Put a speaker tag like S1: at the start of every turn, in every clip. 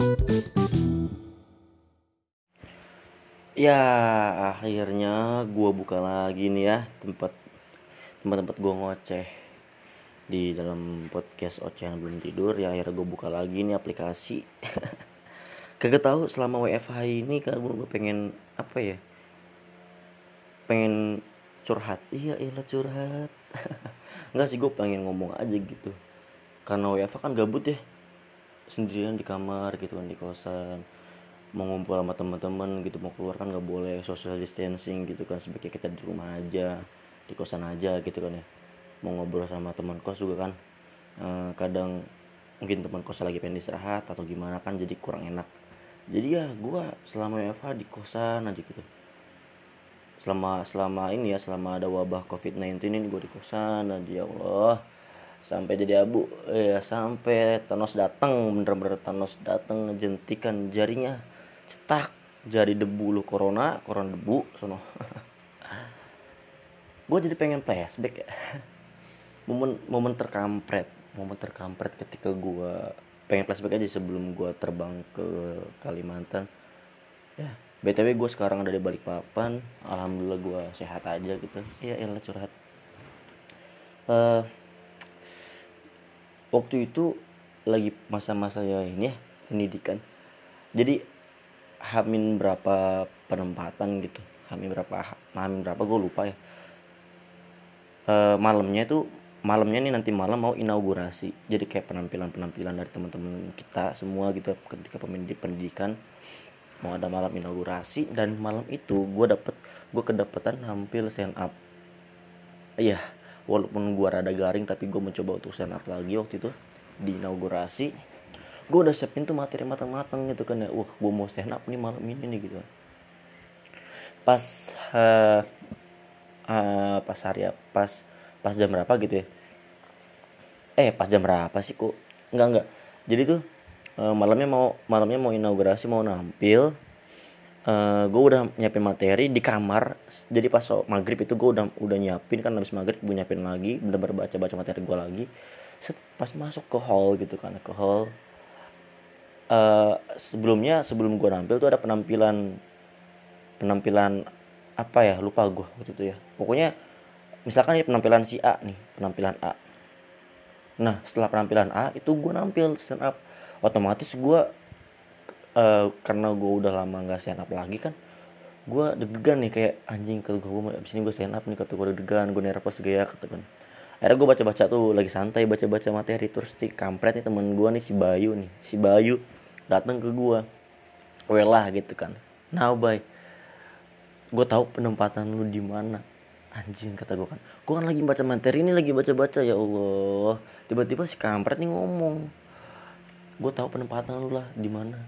S1: Ya akhirnya gue buka lagi nih ya tempat tempat-tempat gue ngoceh di dalam podcast ocehan belum tidur. Ya akhirnya gue buka lagi nih aplikasi. Kagak tahu selama WFH ini kan gue pengen apa ya? Pengen curhat. Iya iya curhat. Enggak sih gue pengen ngomong aja gitu. Karena WFH kan gabut ya sendirian di kamar gitu kan di kosan. Mau ngumpul sama teman-teman gitu mau keluar kan nggak boleh social distancing gitu kan sebaiknya kita di rumah aja di kosan aja gitu kan ya. Mau ngobrol sama teman kos juga kan e, kadang mungkin teman kos lagi pengen istirahat atau gimana kan jadi kurang enak. Jadi ya gue selama WFH di kosan aja gitu. Selama selama ini ya selama ada wabah covid-19 ini gue di kosan aja ya Allah sampai jadi abu. Ya sampai Thanos datang bener-bener Thanos datang ngejentikan jarinya. Cetak jadi debu. Lu corona corona debu sono. Gue jadi pengen flashback ya. Momen momen terkampret. Momen terkampret ketika gue pengen flashback aja sebelum gue terbang ke Kalimantan. Ya btw gue sekarang ada di Balikpapan. Alhamdulillah gue sehat aja gitu. Ya elah curhat. Uh, waktu itu lagi masa-masa ya ini ya pendidikan. Jadi hamin berapa penempatan gitu hamin berapa hamin berapa gue lupa ya. E, malamnya itu malamnya nih nanti malam mau inaugurasi. Jadi kayak penampilan penampilan dari teman-teman kita semua gitu ketika pendidik pendidikan. Mau ada malam inaugurasi dan malam itu gue dapet gue kedapatan hampir stand up. Iya walaupun gue rada garing tapi gue mencoba untuk stand up lagi waktu itu di inaugurasi. Gue udah siapin tuh materi matang-matang gitu kan ya. Wah gue mau stand up nih malam ini nih gitu. Pas uh, uh, pas hari pas pas jam berapa gitu ya? Eh pas jam berapa sih kok? Enggak enggak jadi tuh uh, malamnya mau malamnya mau inaugurasi mau nampil uh, gue udah nyiapin materi di kamar. Jadi pas maghrib itu gue udah udah nyiapin kan habis maghrib gue nyiapin lagi bener-bener baca baca materi gue lagi. Set, pas masuk ke hall gitu kan ke hall uh, sebelumnya sebelum gue nampil tuh ada penampilan penampilan apa ya lupa gue waktu itu ya. Pokoknya misalkan ini penampilan si A nih penampilan A. Nah setelah penampilan A itu gue nampil stand up. Otomatis gue uh, karena gue udah lama nggak stand up lagi kan gue deg-degan nih kayak anjing kalau gue abis ini gue stand up nih kata gue deg-degan gue nervous gaya kata kan akhirnya gue baca-baca tuh lagi santai baca-baca materi terus si kampret nih temen gue nih si Bayu nih si Bayu datang ke gue welah gitu kan. Now bye. Gue tahu penempatan lu di mana. Anjing kata gue kan. Gue kan lagi baca materi ini lagi baca baca ya allah. Tiba-tiba si kampret nih ngomong. Gue tahu penempatan lu lah di mana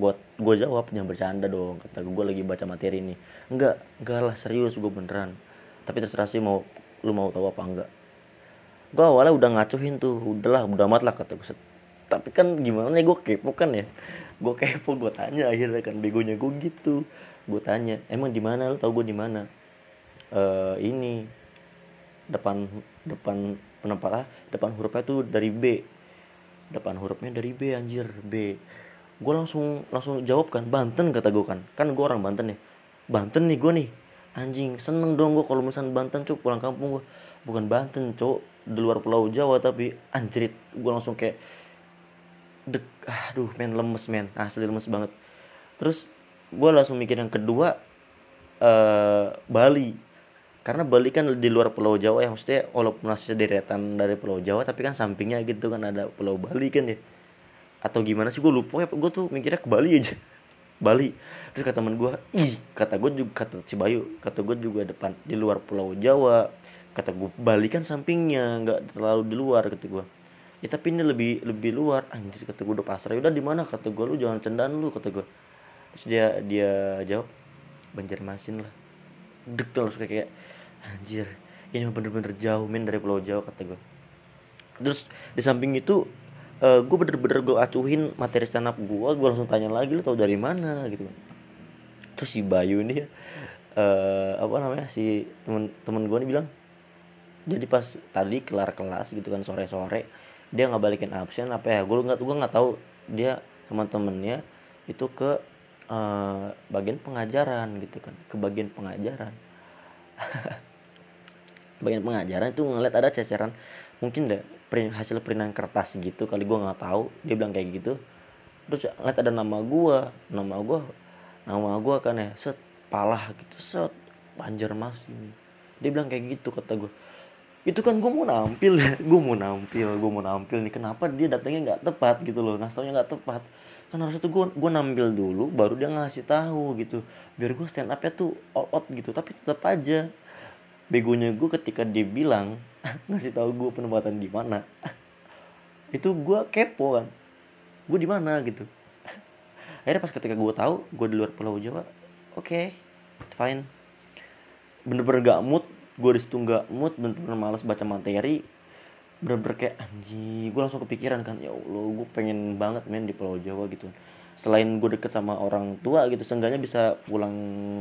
S1: gue gue jawab jangan bercanda dong kata gue lagi baca materi ini enggak enggak lah serius gue beneran. Tapi terserah sih mau lu mau tahu apa enggak. Gue awalnya udah ngacuhin tuh udahlah udah amat lah kata gue tapi kan gimana nih gue kepo kan ya. Gue kepo gue tanya akhirnya kan begonya gue gitu. Gue tanya emang di mana? Lo tau gue di mana? Uh, ini depan depan penempatan depan hurufnya tuh dari B. Depan hurufnya dari B anjir B gue langsung langsung jawab kan Banten kata gue kan. Kan gue orang Banten ya Banten nih gue nih. Anjing seneng dong gue kalau misalnya Banten cuk pulang kampung gue bukan Banten cuk di luar pulau Jawa tapi anjrit. Gue langsung kayak dek aduh men lemes men. Asli lemes banget. Terus gue langsung mikir yang kedua uh, Bali. Karena Bali kan di luar Pulau Jawa ya maksudnya walaupun masih deretan dari Pulau Jawa tapi kan sampingnya gitu kan ada Pulau Bali kan ya atau gimana sih gue lupa ya gue tuh mikirnya ke Bali aja. Bali. Terus kata teman gue ih kata gue juga kata si Bayu kata gue juga depan di luar Pulau Jawa. Kata gue Bali kan sampingnya nggak terlalu di luar kata gue ya tapi ini lebih lebih luar. Anjir kata gue udah pasrah. Udah di mana? Kata gue lu jangan cendan lu kata gue terus dia dia jawab Banjarmasin lah. Dek langsung kayak anjir ini bener-bener jauh men dari pulau Jawa kata gue terus di samping itu uh, gue bener-bener gue acuhin materi stand up gue gue langsung tanya lagi lu tau dari mana? Gitu terus si Bayu ini ya uh, apa namanya si temen temen gue nih bilang jadi pas tadi kelar kelas gitu kan sore sore dia nggak balikin absen apa ya gue nggak gue nggak tahu dia teman-temannya itu ke uh, bagian pengajaran gitu kan ke bagian pengajaran. Bagian pengajaran itu ngeliat ada ceceran mungkin deh print, hasil printan kertas gitu kali gue nggak tahu. Dia bilang kayak gitu. Terus ngeliat ada nama gue nama gue nama gue kan ya set palah gitu. Set Banjarmasin dia bilang kayak gitu kata gue itu kan gue mau nampil. Gue mau nampil gue mau nampil nih. Kenapa dia datangnya nggak tepat gitu loh? Ngasih nggak tepat. Kan harusnya tuh gue gue nampil dulu baru dia ngasih tahu gitu. Biar gue stand up ya tuh all out gitu. Tapi tetap aja begonya gue ketika dia bilang ngasih tahu gue penempatan di mana. Itu gue kepo kan. Gue di mana gitu. Akhirnya pas ketika gue tahu gue di luar pulau jawa oke okay, fine. Bener-bener gak mood gue di situ gak mood bener-bener males baca materi. Bener-bener kayak anjing gue langsung kepikiran kan ya allah gue pengen banget main di pulau jawa gitu. Selain gue deket sama orang tua gitu seenggaknya bisa pulang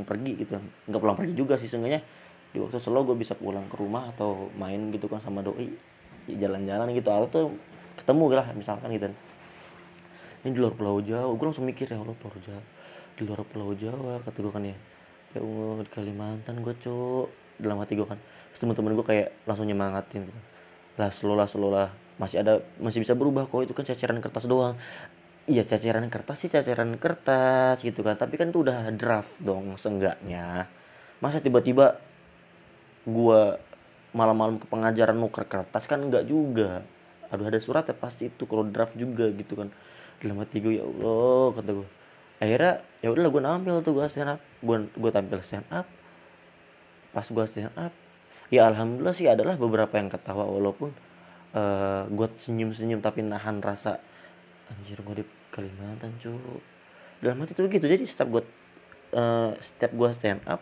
S1: pergi gitu. Nggak pulang pergi juga sih seenggaknya di waktu selalu gue bisa pulang ke rumah atau main gitu kan sama doi jalan-jalan gitu. Atau ketemu lah misalkan gitu. Ini di luar pulau Jawa gue langsung mikir ya Allah pulau Jawa. Di luar pulau Jawa kata gue kan ya. Ya Allah di Kalimantan gue cuk. Dalam hati gue kan. Terus temen-temen gue kayak langsung nyemangatin gitu. Lah selolah selolah masih ada masih bisa berubah kok. Itu kan ceceran kertas doang. Iya ceceran kertas sih ceceran kertas gitu kan. Tapi kan itu udah draft dong seenggaknya. Masa tiba-tiba gua malam-malam ke pengajaran nuker kertas kan enggak juga. Aduh ada surat ya pasti itu kalau draft juga gitu kan. Dalam hati gue ya Allah kata gue akhirnya ya udahlah gue nampil tuh gue stand up. Gue gue tampil stand up. Pas gue stand up ya alhamdulillah sih adalah beberapa yang ketawa walaupun uh, eh, gue senyum senyum tapi nahan rasa anjir gue di Kalimantan cu dalam hati tuh gitu jadi setiap gue uh, setiap gue stand up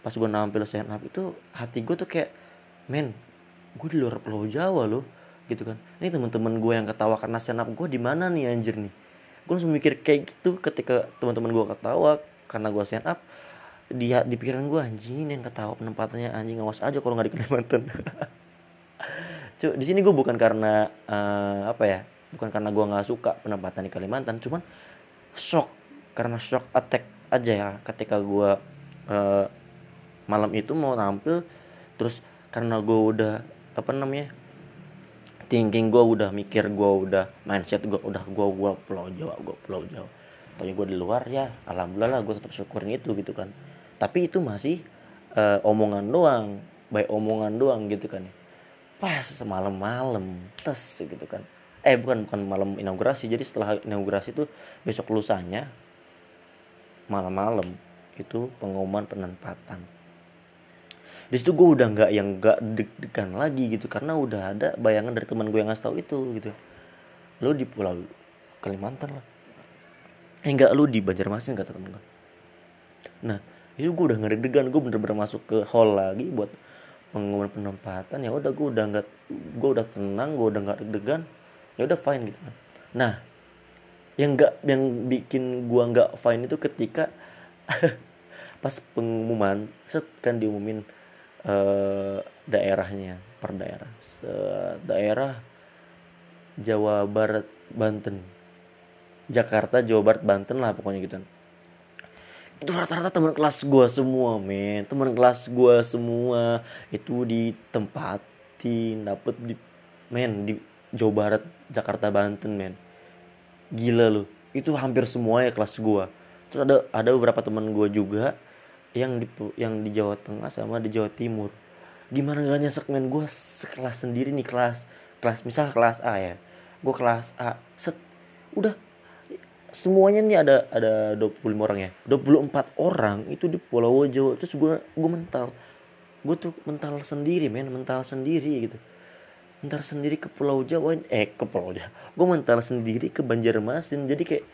S1: pas gue nampil stand up itu hati gue tuh kayak men gue di luar pulau Jawa loh gitu kan. Ini teman-teman gue yang ketawa karena stand up gue di mana nih anjir nih? Gue langsung mikir kayak gitu ketika teman-teman gue ketawa karena gue stand up di di pikiran gue anjing yang ketawa penempatannya anjing awas aja kalau nggak di Kalimantan. Cuk, di sini gue bukan karena uh, apa ya bukan karena gue nggak suka penempatan di Kalimantan cuman shock karena shock attack aja ya ketika gue uh, malam itu mau tampil terus karena gue udah apa namanya thinking gue udah mikir gue udah mindset gue udah gue gue pulau jawa gue pulau jawa. Tapi gue di luar ya alhamdulillah lah gue tetap syukurin itu gitu kan. Tapi itu masih uh, omongan doang baik omongan doang gitu kan. Pas semalam malam tes gitu kan. Eh bukan bukan malam inaugurasi. Jadi setelah inaugurasi itu besok lusanya malam-malam itu pengumuman penempatan di situ gue udah nggak yang nggak deg-degan lagi gitu karena udah ada bayangan dari teman gue yang ngasih tahu itu gitu. Lo di pulau Kalimantan lah. Eh enggak lo di Banjarmasin kata temen gue nah itu gue udah ngeri degan gue bener-bener masuk ke hall lagi buat pengumuman penempatan. Ya udah gue udah nggak gue udah tenang gue udah nggak deg-degan. Ya udah fine gitu kan. Nah yang nggak yang bikin gue nggak fine itu ketika pas pengumuman set kan diumumin eh, daerahnya per daerah. Se daerah Jawa Barat Banten. Jakarta Jawa Barat Banten lah pokoknya gitu. Itu rata-rata teman kelas gue semua men. Teman kelas gue semua itu ditempatin dapet di men di Jawa Barat Jakarta Banten men. Gila lu. Itu hampir semua ya kelas gue terus ada ada beberapa teman gue juga yang di yang di Jawa Tengah sama di Jawa Timur. Gimana gak nyesek men? Gue sekelas sendiri nih kelas kelas misal kelas A ya. Gue kelas A set udah semuanya nih ada ada 25 orang ya. 24 orang itu di Pulau Jawa terus gue gue mental gue tuh mental sendiri men mental sendiri gitu. Mental sendiri ke Pulau Jawa eh ke Pulau Jawa. Gue mental sendiri ke Banjarmasin jadi kayak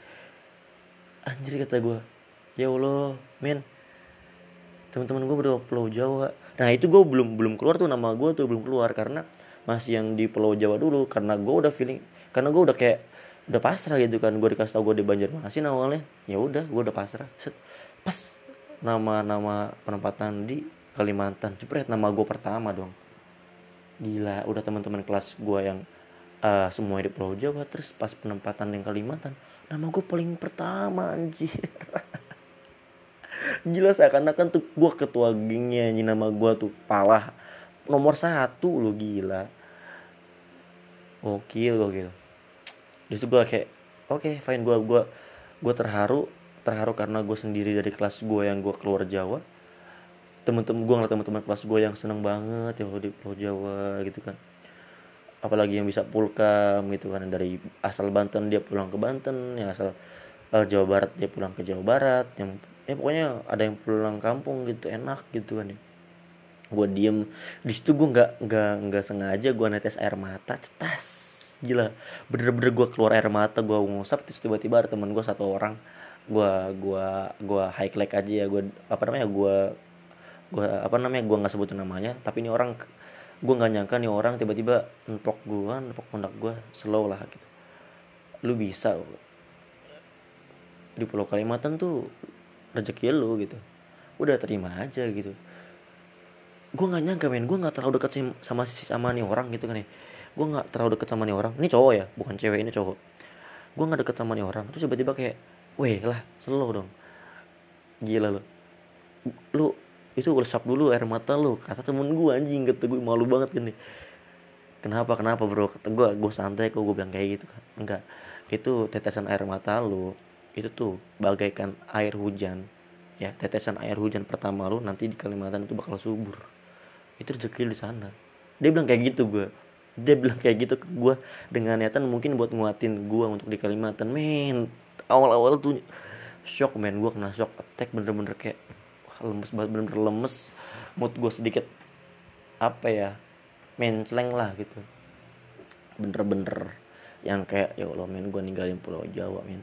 S1: anjir kata gue ya Allah men teman-teman gue berdua Pulau Jawa. Nah itu gue belum belum keluar tuh nama gue tuh belum keluar karena masih yang di Pulau Jawa dulu. Karena gue udah feeling karena gue udah kayak udah pasrah gitu kan. Gue dikasih tau gue di Banjarmasin awalnya. Ya udah gue udah pasrah. Set, pas nama-nama penempatan di Kalimantan. Cepet nama gue pertama dong. Gila udah teman-teman kelas gue yang uh, semua di Pulau Jawa. Terus pas penempatan yang Kalimantan nama gue paling pertama anjir gila seakan-akan tuh gue ketua gengnya ini nama gue tuh palah. Nomor satu lo gila. Gokil gokil. Di situ gue kayak oke okay, fine gue gue gue terharu terharu karena gue sendiri dari kelas gue yang gue keluar Jawa. Temen-temen gue ngeliat temen-temen kelas gue yang seneng banget ya di Pulau Jawa gitu kan. Apalagi yang bisa pulkam gitu kan. Dari asal Banten dia pulang ke Banten. Yang asal uh, Jawa Barat dia pulang ke Jawa Barat. Yang ya pokoknya ada yang pulang kampung gitu enak gitu kan ya. Gue diem di situ gue nggak nggak nggak sengaja gue netes air mata cetas. Gila bener-bener gue keluar air mata gue ngusap terus tiba-tiba ada temen gue satu orang. Gue gue gue high like aja ya gue apa namanya gue gue apa namanya gue nggak sebutin namanya tapi ini orang gue nggak nyangka nih orang tiba-tiba nepok gue nepok pundak gue slow lah gitu. Lu bisa di Pulau Kalimantan tuh rezeki lu gitu. Udah terima aja gitu. Gue nggak nyangka men. Gue nggak terlalu dekat sama sama nih orang gitu kan ya. Gue nggak terlalu dekat sama nih orang. Ini cowok ya? Bukan cewek ini cowok. Gue nggak deket sama nih orang. Terus tiba-tiba kayak weh lah slow dong. Gila lo lu itu usap dulu air mata lu kata temen gue anjing. Kata gue malu banget kan nih. Kenapa kenapa bro? Kata gue gue santai kok gue bilang kayak gitu kan. Enggak. Itu tetesan air mata lu itu tuh bagaikan air hujan. Ya tetesan air hujan pertama lu nanti di Kalimantan itu bakal subur. Itu rezeki di sana. Dia bilang kayak gitu gue dia bilang kayak gitu ke gue dengan niatan mungkin buat nguatin gue untuk di Kalimantan. Men awal-awal tuh shock men. Gue kena shock attack bener-bener kayak lemes banget bener-bener lemes. Mood gue sedikit apa ya men mencleng lah gitu. Bener-bener yang kayak ya Allah men gue ninggalin Pulau Jawa men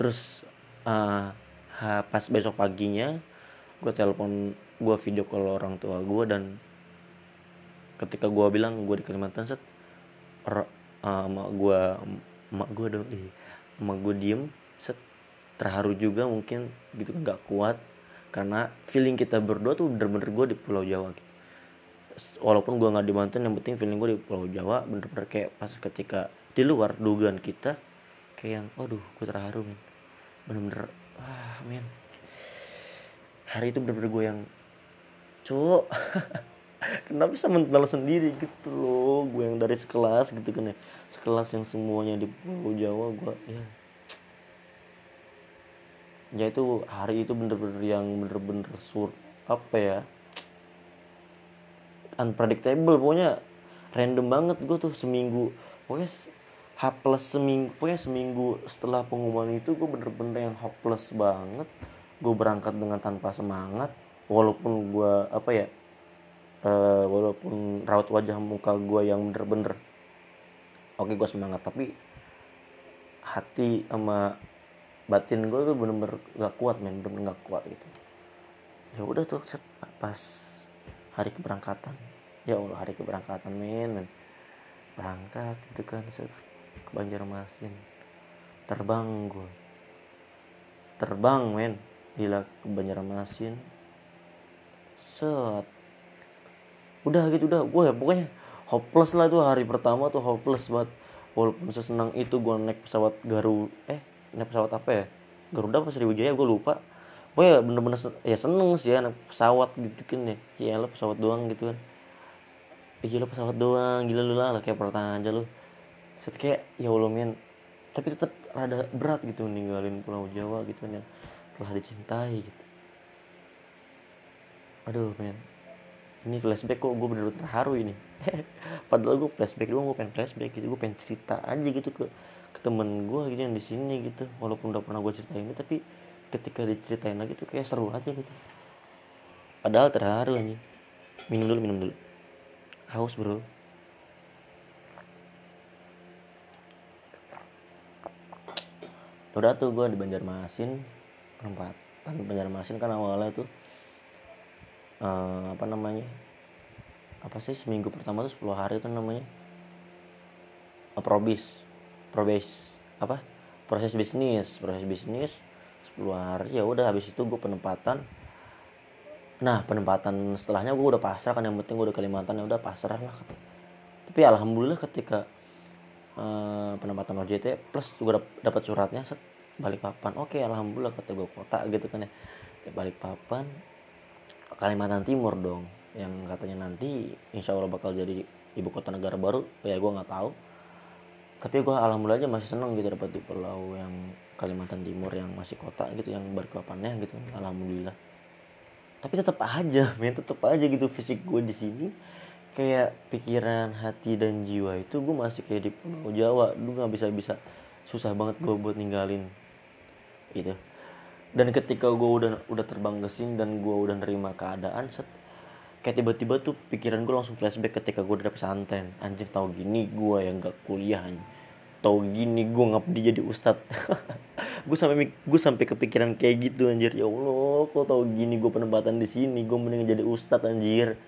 S1: terus uh, pas besok paginya gue telepon gue video call orang tua gue dan ketika gue bilang gue di Kalimantan set uh, mak gue mak gue dong eh mak gue diem set terharu juga mungkin gitu kan nggak kuat. Karena feeling kita berdua tuh bener-bener gue di Pulau Jawa gitu. Walaupun gue nggak di Banten yang penting feeling gue di Pulau Jawa bener-bener kayak pas ketika di luar dugaan kita kayak yang aduh gue terharu men bener-bener wah men. Hari itu bener-bener gue yang cuk kenapa bisa mental sendiri? Gitu loh gue yang dari sekelas gitu kan ya. Sekelas yang semuanya di Pulau Jawa gue ya. Ya itu hari itu bener-bener yang bener-bener sur apa ya unpredictable. Pokoknya random banget gue tuh seminggu. Pokoknya H plus seminggu pokoknya seminggu setelah pengumuman itu gue bener-bener yang hopeless banget. Gue berangkat dengan tanpa semangat walaupun gue apa ya uh, walaupun raut wajah muka gue yang bener-bener oke gue semangat tapi hati sama batin gue tuh bener-bener gak kuat men bener-bener gak kuat gitu. Ya udah tuh set, pas hari keberangkatan. Ya Allah hari keberangkatan men, men. berangkat gitu kan set, ke Banjarmasin. Terbang gue terbang men. Gila ke Banjarmasin. Set. Udah gitu udah. Gue ya pokoknya hopeless lah itu hari pertama tuh hopeless banget. Walaupun sesenang itu gue naik pesawat Garu eh naik pesawat apa ya? Garuda apa Sriwijaya gue lupa. Gue ya bener-bener ya seneng sih ya naik pesawat gitu kan ya. Ya lo pesawat doang gitu kan. Ya gila pesawat doang. Gila lu lah kayak pertanyaan aja lu set kayak ya Allah men. Tapi tetap rada berat gitu ninggalin Pulau Jawa gitu yang telah dicintai gitu. Aduh men. Ini flashback kok gue bener-bener terharu ini. Padahal gue flashback doang gue pengen flashback gitu. Gue pengen cerita aja gitu ke ke temen gue gitu yang di sini gitu. Walaupun udah pernah gue ceritain ini tapi ketika diceritain lagi tuh kayak seru aja gitu. Padahal terharu aja minum dulu minum dulu. Haus bro udah tuh gue di Banjarmasin penempatan Banjarmasin kan awalnya tuh uh, apa namanya apa sih seminggu pertama tuh 10 hari itu namanya. Uh, probis probis apa proses bisnis proses bisnis 10 hari ya udah habis itu gue penempatan. Nah penempatan setelahnya gue udah pasrah kan yang penting gue udah Kalimantan ya udah pasrah lah. Tapi alhamdulillah ketika uh, penempatan OJT plus juga dapat suratnya set balik papan. Oke alhamdulillah kata gue kota gitu kan ya, ya balik papan Kalimantan Timur dong. Yang katanya nanti insya Allah bakal jadi ibu kota negara baru ya gue nggak tahu. Tapi gue alhamdulillah aja masih seneng gitu dapat di pulau yang Kalimantan Timur yang masih kota gitu yang balik papannya gitu. Alhamdulillah. Tapi tetap aja men tetap aja gitu fisik gue di sini kayak pikiran hati dan jiwa itu gue masih kayak di pulau Jawa. Lu nggak bisa bisa susah banget gue buat ninggalin gitu dan ketika gue udah udah terbang ke sini dan gue udah nerima keadaan set kayak tiba-tiba tuh pikiran gue langsung flashback ketika gue udah pesantren. Anjir tau gini gue yang gak kuliah tau gini gue ngabdi jadi ustad. Gue sampai gue sampai kepikiran kayak gitu anjir. Ya allah kok tau gini gue penempatan di sini? Gue mending jadi ustad anjir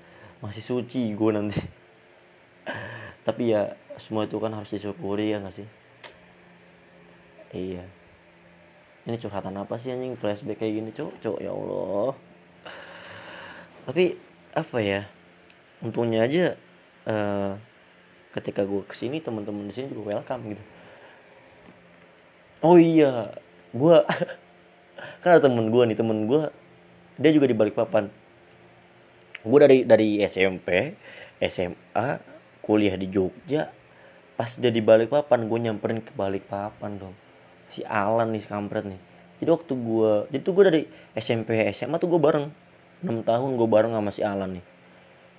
S1: masih suci gue nanti. Tapi ya semua itu kan harus disyukuri ya gak sih? Iya. Ini curhatan apa sih anjing? Flashback kayak gini cok cok ya allah. Tapi apa ya? Untungnya aja uh, ketika gue ke sini teman-teman di sini juga welcome gitu. Oh iya gue kan ada temen gue nih temen gue dia juga di balik papan gue dari dari SMP SMA kuliah di Jogja. Pas dia di balik papan gue nyamperin ke balik papan dong. Si Alan nih kampret nih. Jadi waktu gue jadi tuh gue dari SMP SMA tuh gue bareng. 6 tahun gue bareng sama si Alan nih.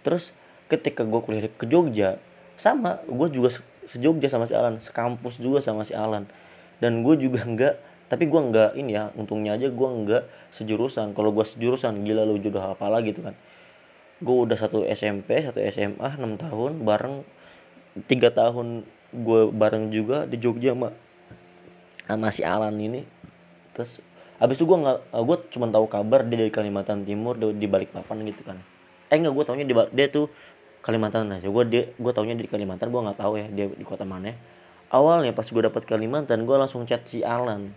S1: Terus ketika gue kuliah ke Jogja sama gue juga sejogja sama si Alan sekampus juga sama si Alan. Dan gue juga enggak tapi gue enggak ini ya untungnya aja gue enggak sejurusan. Kalau gue sejurusan gila lu jodoh apa lagi tuh kan gue udah satu SMP satu SMA 6 tahun bareng. Tiga tahun gue bareng juga di Jogja sama sama si Alan ini. Terus abis itu gue nggak gue cuma tahu kabar dia dari Kalimantan Timur di balik papan gitu kan. Eh enggak gue taunya di dia tuh Kalimantan aja. Gue dia gue taunya di Kalimantan gue nggak tahu ya dia di kota mana. Awalnya pas gue dapet Kalimantan gue langsung chat si Alan.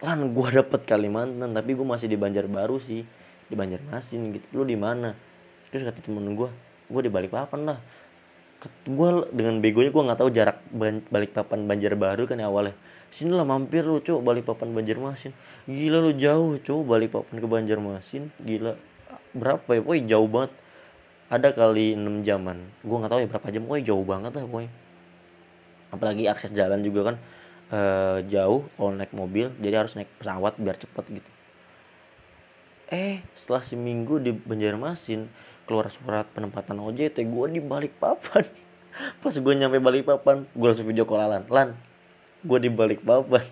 S1: Lan gue dapet Kalimantan tapi gue masih di Banjarbaru sih di Banjarmasin gitu. Lu di mana terus kata temen gue gue di balik papan lah gue dengan begonya gue nggak tahu jarak balik papan Banjarbaru kan ya awalnya. Sini lah mampir lu coba balik papan Banjarmasin. Gila lu jauh coba balik papan ke Banjarmasin? Gila. Berapa ya? Woi jauh banget. Ada kali 6 jaman. Gue nggak tahu ya berapa jam. Gue jauh banget lah gue apalagi akses jalan juga kan e, jauh kalau naik mobil jadi harus naik pesawat biar cepet gitu. Eh setelah seminggu di Banjarmasin keluar surat penempatan OJT gue di balik papan. Pas gue nyampe balik papan gue langsung video call Alan. Lan gue di balik papan.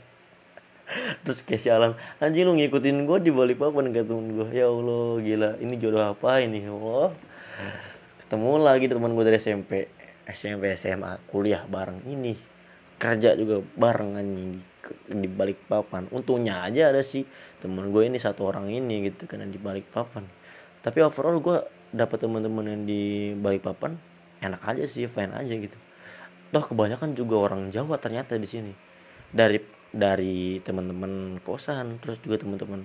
S1: Terus kayak si Alan anjing lu ngikutin gue di balik papan kata temen gue ya Allah gila ini jodoh apa ini? Ya Allah. Ketemu lagi teman gue dari SMP SMP SMA kuliah bareng ini. Kerja juga bareng anjing di balik papan. Untungnya aja ada sih teman gue ini satu orang ini gitu kan di balik papan. Tapi overall gue dapat teman-teman yang di balik papan enak aja sih fine aja gitu. Toh kebanyakan juga orang Jawa ternyata di sini. Dari dari teman-teman kosan terus juga teman-teman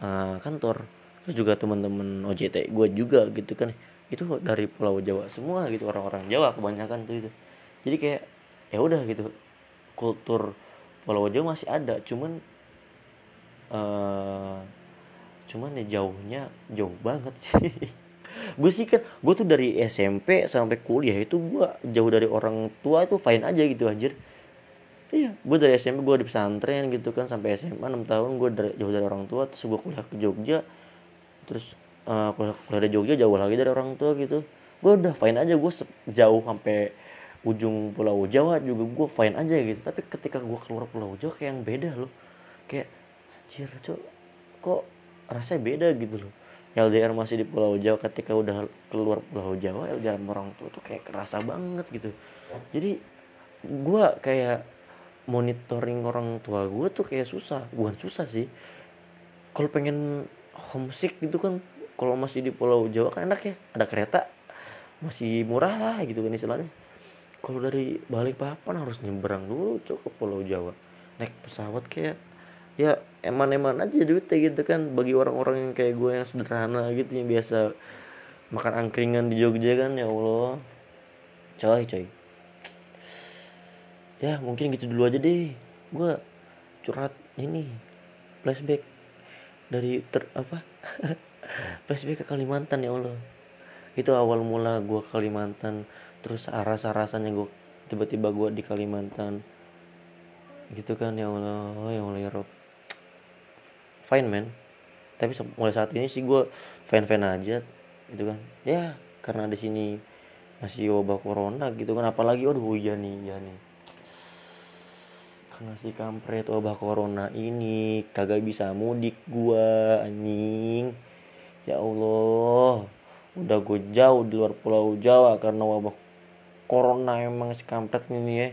S1: uh, kantor terus juga teman-teman OJT gue juga gitu kan. Itu dari Pulau Jawa semua gitu orang-orang Jawa kebanyakan tuh itu jadi kayak ya udah gitu kultur Pulau Jawa masih ada cuman uh, cuman ya jauhnya jauh banget sih gue sih kan gue tuh dari SMP sampai kuliah itu gue jauh dari orang tua itu fine aja gitu anjir. Iya gue dari SMP gue di pesantren gitu kan sampai SMA 6 tahun gue dari, jauh dari orang tua. Terus gue kuliah ke Jogja. Terus uh, kuliah di Jogja jauh lagi dari orang tua gitu. Gue udah fine aja gue jauh sampai ujung pulau Jawa juga gue fine aja gitu. Tapi ketika gue keluar pulau Jawa kayak yang beda loh. Kayak anjir cok kok rasanya beda gitu loh LDR masih di pulau Jawa ketika udah keluar pulau Jawa LDR orang tua tuh kayak kerasa banget gitu. Jadi gue kayak monitoring orang tua gue tuh kayak susah. Bukan susah sih. Kalau pengen homesick gitu kan kalau masih di Pulau Jawa kan enak ya. Ada kereta masih murah lah gitu kan istilahnya. Kalau dari Balikpapan harus nyebrang dulu cok ke Pulau Jawa. Naik pesawat kayak ya eman-eman aja duitnya gitu kan. Bagi orang-orang yang kayak gue yang sederhana gitu yang biasa makan angkringan di Jogja kan ya Allah. Coy coy. Ya mungkin gitu dulu aja deh. Gue curhat ini flashback dari ter apa? Flashback ke Kalimantan ya Allah. Itu awal mula gue Kalimantan. Terus rasa rasanya gue tiba-tiba gue di Kalimantan. Gitu kan ya Allah. Ya Allah ya Rob fine man. Tapi mulai saat ini sih gue fan fan aja gitu kan. Ya karena di sini masih wabah corona gitu kan. Apalagi waduh hujan nih ya nih. Karena si kampret wabah corona ini kagak bisa mudik gua anjing. Ya Allah udah gue jauh di luar pulau Jawa karena wabah corona emang si kampret ini ya.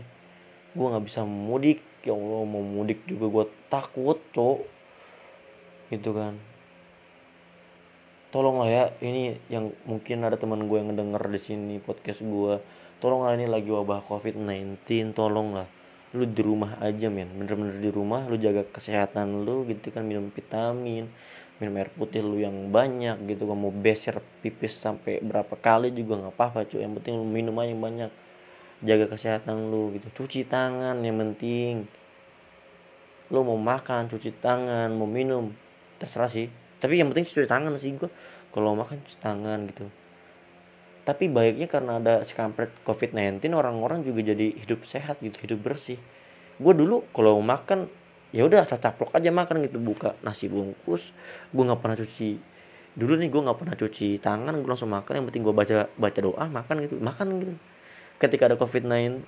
S1: Gue nggak bisa mudik. Ya Allah mau mudik juga gue takut cok gitu kan. Tolonglah ya ini yang mungkin ada teman gue yang ngedenger di sini podcast gue tolonglah ini lagi wabah covid 19 tolonglah. Lu di rumah aja men. Bener-bener di rumah lu jaga kesehatan lu gitu kan. Minum vitamin minum air putih lu yang banyak gitu kan. Mau beser pipis sampai berapa kali juga nggak apa-apa cuy yang penting lu minum aja yang banyak. Jaga kesehatan lu gitu. Cuci tangan yang penting. Lu mau makan cuci tangan mau minum terserah sih. Tapi yang penting cuci tangan sih gua. Kalau makan cuci tangan gitu. Tapi baiknya karena ada si kampret covid-19 orang-orang juga jadi hidup sehat gitu hidup bersih. Gue dulu kalau makan ya udah asal caplok aja makan gitu. Buka nasi bungkus gue nggak pernah cuci. Dulu nih gue nggak pernah cuci tangan gue langsung makan. Yang penting gue baca baca doa makan gitu. Makan gitu. Ketika ada covid-19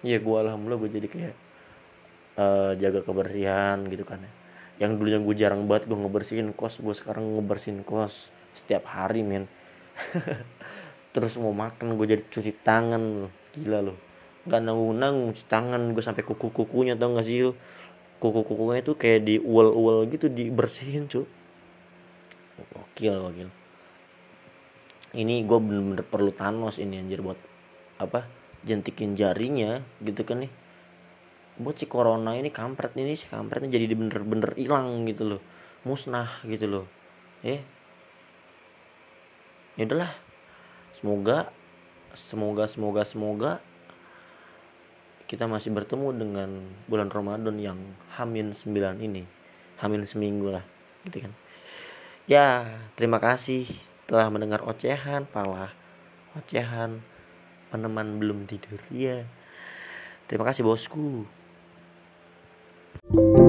S1: ya gue alhamdulillah gue jadi kayak uh, jaga kebersihan gitu kan ya yang dulunya gue jarang banget gue ngebersihin kos gue sekarang ngebersihin kos setiap hari men. Terus mau makan gue jadi cuci tangan gila loh. Gak nanggung nanggung cuci tangan gue sampai kuku kukunya tau gak sih kuku kukunya itu kayak di ual ual gitu dibersihin cuy gokil gokil. Ini gue bener-bener perlu Thanos ini anjir buat apa jentikin jarinya gitu kan nih buat si corona ini kampret ini si kampretnya jadi bener-bener hilang gitu loh. Musnah gitu loh. Eh. Ya udahlah. Semoga semoga semoga semoga kita masih bertemu dengan bulan Ramadan yang Hamin 9 ini. Hamin seminggu lah gitu kan. Ya terima kasih telah mendengar ocehan pala ocehan. Peneman belum tidur ya terima kasih bosku Thank you.